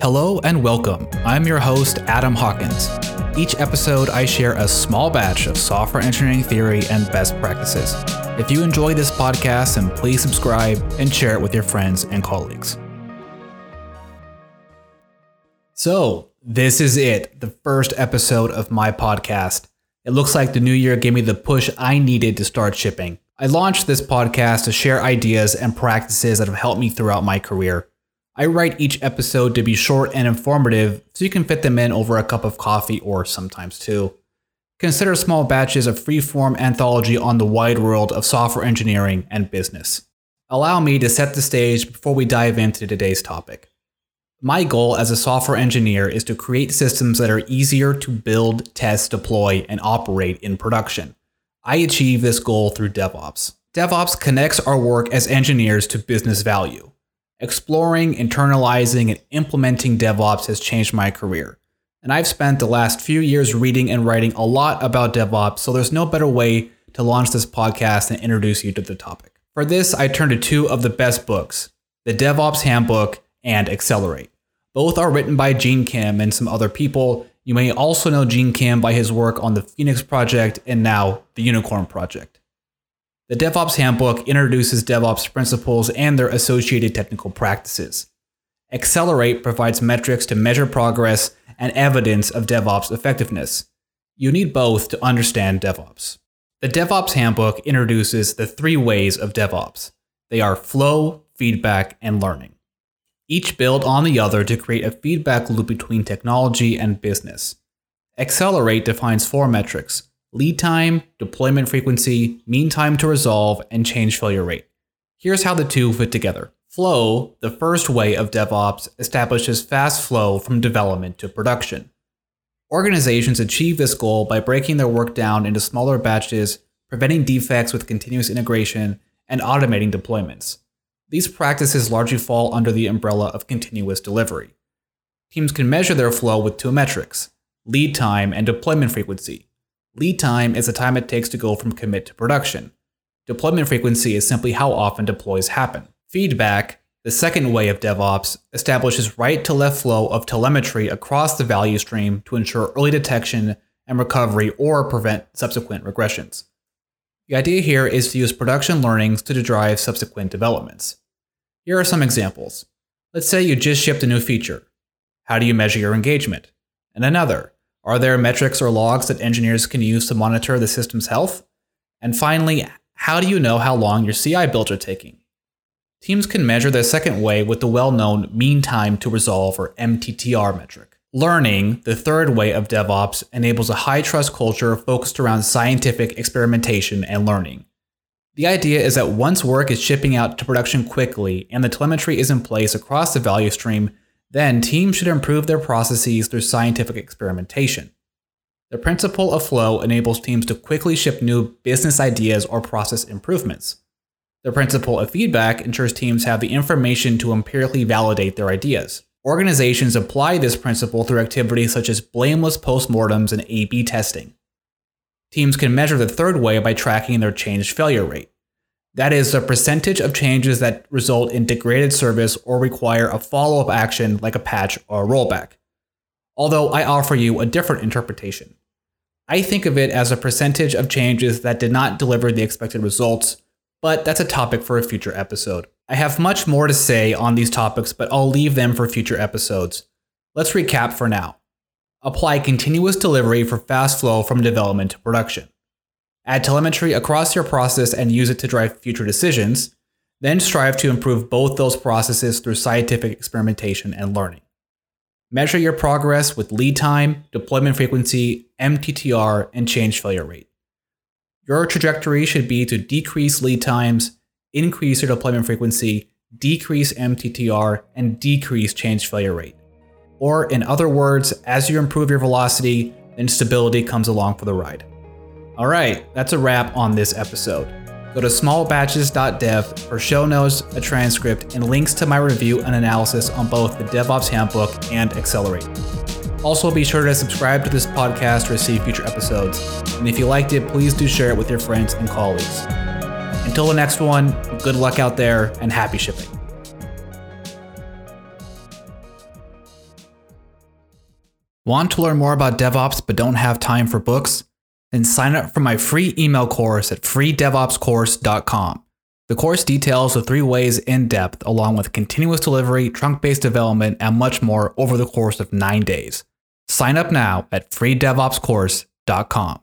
Hello and welcome. I'm your host, Adam Hawkins. Each episode, I share a small batch of software engineering theory and best practices. If you enjoy this podcast, then please subscribe and share it with your friends and colleagues. So, this is it, the first episode of my podcast. It looks like the new year gave me the push I needed to start shipping. I launched this podcast to share ideas and practices that have helped me throughout my career. I write each episode to be short and informative so you can fit them in over a cup of coffee or sometimes two. Consider small batches of free-form anthology on the wide world of software engineering and business. Allow me to set the stage before we dive into today's topic. My goal as a software engineer is to create systems that are easier to build, test, deploy, and operate in production. I achieve this goal through DevOps. DevOps connects our work as engineers to business value. Exploring, internalizing, and implementing DevOps has changed my career. And I've spent the last few years reading and writing a lot about DevOps, so there's no better way to launch this podcast and introduce you to the topic. For this, I turn to two of the best books The DevOps Handbook and Accelerate. Both are written by Gene Kim and some other people. You may also know Gene Kim by his work on the Phoenix Project and now the Unicorn Project. The DevOps Handbook introduces DevOps principles and their associated technical practices. Accelerate provides metrics to measure progress and evidence of DevOps effectiveness. You need both to understand DevOps. The DevOps Handbook introduces the three ways of DevOps. They are flow, feedback, and learning. Each build on the other to create a feedback loop between technology and business. Accelerate defines four metrics lead time, deployment frequency, mean time to resolve, and change failure rate. Here's how the two fit together. Flow, the first way of DevOps, establishes fast flow from development to production. Organizations achieve this goal by breaking their work down into smaller batches, preventing defects with continuous integration, and automating deployments. These practices largely fall under the umbrella of continuous delivery. Teams can measure their flow with two metrics lead time and deployment frequency. Lead time is the time it takes to go from commit to production. Deployment frequency is simply how often deploys happen. Feedback, the second way of DevOps, establishes right to left flow of telemetry across the value stream to ensure early detection and recovery or prevent subsequent regressions. The idea here is to use production learnings to drive subsequent developments. Here are some examples. Let's say you just shipped a new feature. How do you measure your engagement? And another. Are there metrics or logs that engineers can use to monitor the system's health? And finally, how do you know how long your CI builds are taking? Teams can measure the second way with the well known mean time to resolve or MTTR metric. Learning, the third way of DevOps, enables a high trust culture focused around scientific experimentation and learning. The idea is that once work is shipping out to production quickly and the telemetry is in place across the value stream, then teams should improve their processes through scientific experimentation. The principle of flow enables teams to quickly ship new business ideas or process improvements. The principle of feedback ensures teams have the information to empirically validate their ideas. Organizations apply this principle through activities such as blameless postmortems and A B testing. Teams can measure the third way by tracking their change failure rate. That is the percentage of changes that result in degraded service or require a follow up action like a patch or a rollback. Although I offer you a different interpretation. I think of it as a percentage of changes that did not deliver the expected results, but that's a topic for a future episode. I have much more to say on these topics, but I'll leave them for future episodes. Let's recap for now. Apply continuous delivery for fast flow from development to production. Add telemetry across your process and use it to drive future decisions. Then strive to improve both those processes through scientific experimentation and learning. Measure your progress with lead time, deployment frequency, MTTR, and change failure rate. Your trajectory should be to decrease lead times, increase your deployment frequency, decrease MTTR, and decrease change failure rate. Or, in other words, as you improve your velocity, then stability comes along for the ride. All right, that's a wrap on this episode. Go to smallbatches.dev for show notes, a transcript, and links to my review and analysis on both the DevOps Handbook and Accelerate. Also, be sure to subscribe to this podcast to receive future episodes. And if you liked it, please do share it with your friends and colleagues. Until the next one, good luck out there and happy shipping. Want to learn more about DevOps but don't have time for books? Then sign up for my free email course at freedevopscourse.com. The course details the three ways in depth, along with continuous delivery, trunk based development, and much more over the course of nine days. Sign up now at freedevopscourse.com.